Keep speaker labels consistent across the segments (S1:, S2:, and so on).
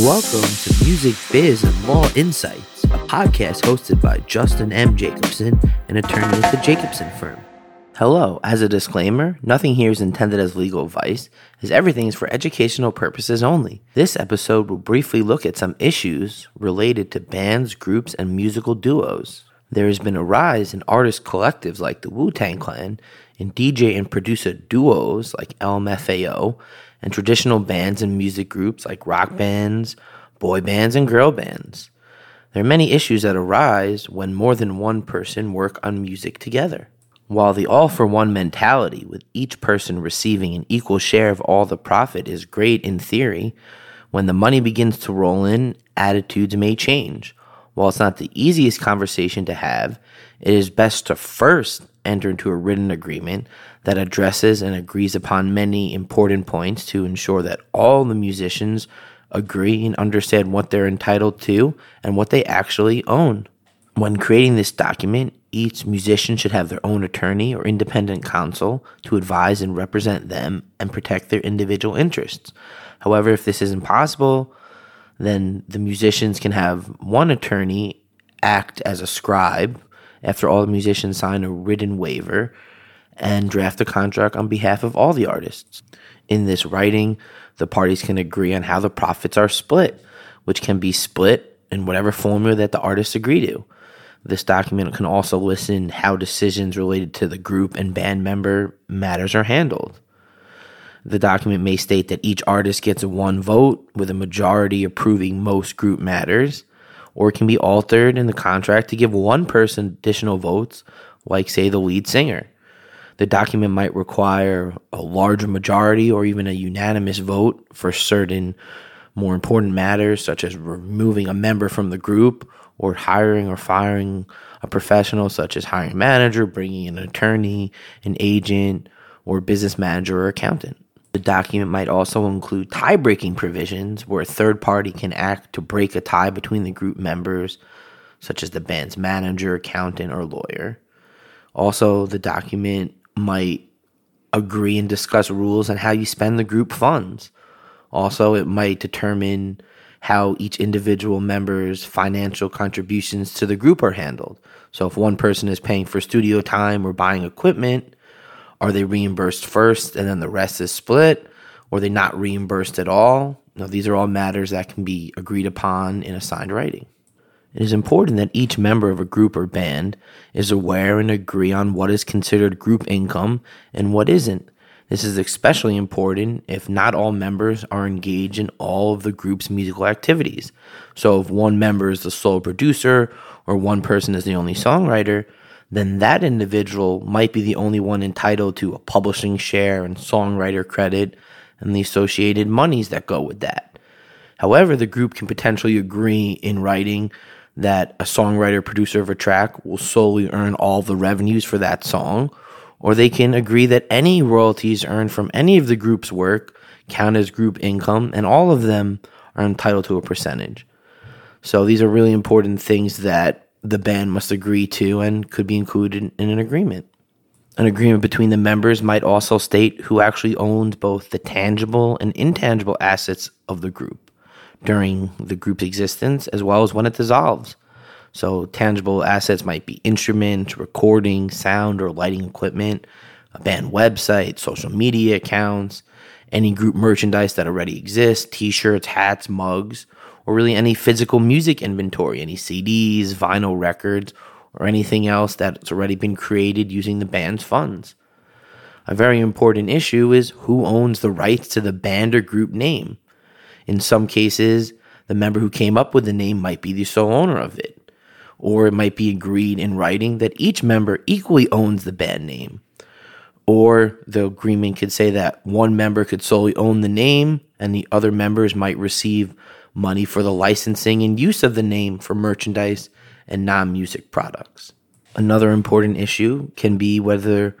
S1: Welcome to Music Biz and Law Insights, a podcast hosted by Justin M. Jacobson, an attorney at the Jacobson firm. Hello, as a disclaimer, nothing here is intended as legal advice, as everything is for educational purposes only. This episode will briefly look at some issues related to bands, groups, and musical duos. There has been a rise in artist collectives like the Wu Tang Clan, in DJ and producer duos like LMFAO, and traditional bands and music groups like rock bands, boy bands, and girl bands. There are many issues that arise when more than one person work on music together. While the all for one mentality, with each person receiving an equal share of all the profit, is great in theory, when the money begins to roll in, attitudes may change. While it's not the easiest conversation to have, it is best to first enter into a written agreement that addresses and agrees upon many important points to ensure that all the musicians agree and understand what they're entitled to and what they actually own. When creating this document, each musician should have their own attorney or independent counsel to advise and represent them and protect their individual interests. However, if this isn't possible, then the musicians can have one attorney act as a scribe after all the musicians sign a written waiver and draft a contract on behalf of all the artists. In this writing, the parties can agree on how the profits are split, which can be split in whatever formula that the artists agree to. This document can also list in how decisions related to the group and band member matters are handled. The document may state that each artist gets one vote with a majority approving most group matters, or it can be altered in the contract to give one person additional votes, like, say, the lead singer. The document might require a larger majority or even a unanimous vote for certain more important matters, such as removing a member from the group or hiring or firing a professional, such as hiring a manager, bringing an attorney, an agent, or business manager or accountant. The document might also include tie breaking provisions where a third party can act to break a tie between the group members, such as the band's manager, accountant, or lawyer. Also, the document might agree and discuss rules on how you spend the group funds. Also, it might determine how each individual member's financial contributions to the group are handled. So, if one person is paying for studio time or buying equipment, are they reimbursed first and then the rest is split? Or are they not reimbursed at all? Now, these are all matters that can be agreed upon in a signed writing. It is important that each member of a group or band is aware and agree on what is considered group income and what isn't. This is especially important if not all members are engaged in all of the group's musical activities. So, if one member is the sole producer or one person is the only songwriter, then that individual might be the only one entitled to a publishing share and songwriter credit and the associated monies that go with that. However, the group can potentially agree in writing that a songwriter producer of a track will solely earn all the revenues for that song, or they can agree that any royalties earned from any of the group's work count as group income and all of them are entitled to a percentage. So these are really important things that the band must agree to and could be included in an agreement. An agreement between the members might also state who actually owns both the tangible and intangible assets of the group during the group's existence as well as when it dissolves. So, tangible assets might be instruments, recording, sound, or lighting equipment, a band website, social media accounts, any group merchandise that already exists, t shirts, hats, mugs, or really any physical music inventory, any CDs, vinyl records, or anything else that's already been created using the band's funds. A very important issue is who owns the rights to the band or group name. In some cases, the member who came up with the name might be the sole owner of it, or it might be agreed in writing that each member equally owns the band name. Or the agreement could say that one member could solely own the name and the other members might receive money for the licensing and use of the name for merchandise and non music products. Another important issue can be whether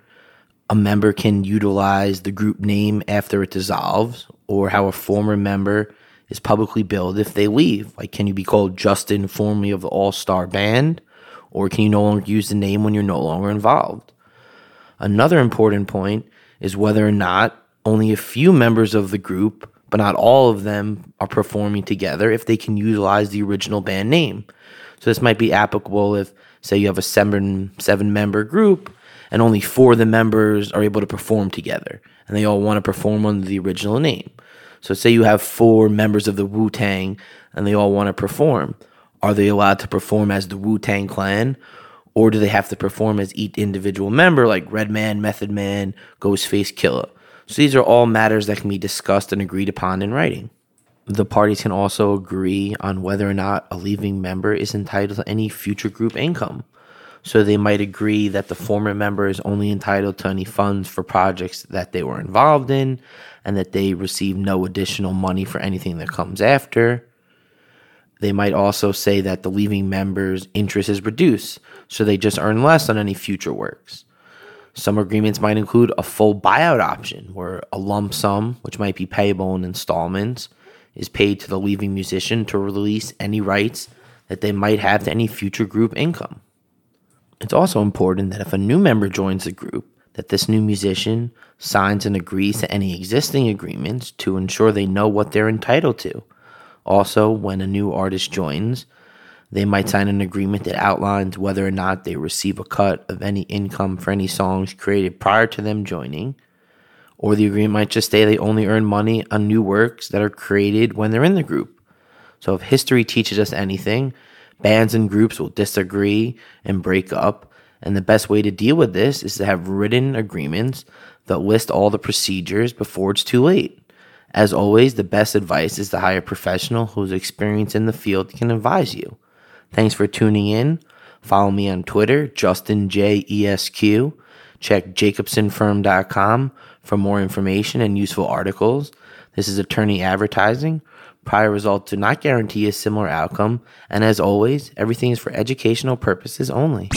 S1: a member can utilize the group name after it dissolves or how a former member is publicly billed if they leave. Like, can you be called Justin, formerly of the All Star Band, or can you no longer use the name when you're no longer involved? Another important point is whether or not only a few members of the group but not all of them are performing together if they can utilize the original band name. So this might be applicable if, say, you have a seven seven member group and only four of the members are able to perform together, and they all want to perform under the original name. So say you have four members of the Wu Tang and they all want to perform. Are they allowed to perform as the Wu Tang Clan, or do they have to perform as each individual member, like Redman, Method Man, Ghostface Killah? So these are all matters that can be discussed and agreed upon in writing. The parties can also agree on whether or not a leaving member is entitled to any future group income. So they might agree that the former member is only entitled to any funds for projects that they were involved in and that they receive no additional money for anything that comes after. They might also say that the leaving member's interest is reduced, so they just earn less on any future works. Some agreements might include a full buyout option, where a lump sum, which might be payable in installments, is paid to the leaving musician to release any rights that they might have to any future group income. It's also important that if a new member joins the group, that this new musician signs and agrees to any existing agreements to ensure they know what they're entitled to also, when a new artist joins, they might sign an agreement that outlines whether or not they receive a cut of any income for any songs created prior to them joining, or the agreement might just say they only earn money on new works that are created when they're in the group. So, if history teaches us anything, bands and groups will disagree and break up, and the best way to deal with this is to have written agreements that list all the procedures before it's too late. As always, the best advice is to hire a professional whose experience in the field can advise you. Thanks for tuning in. Follow me on Twitter, JustinJESQ. Check jacobsonfirm.com for more information and useful articles. This is attorney advertising. Prior results do not guarantee a similar outcome, and as always, everything is for educational purposes only.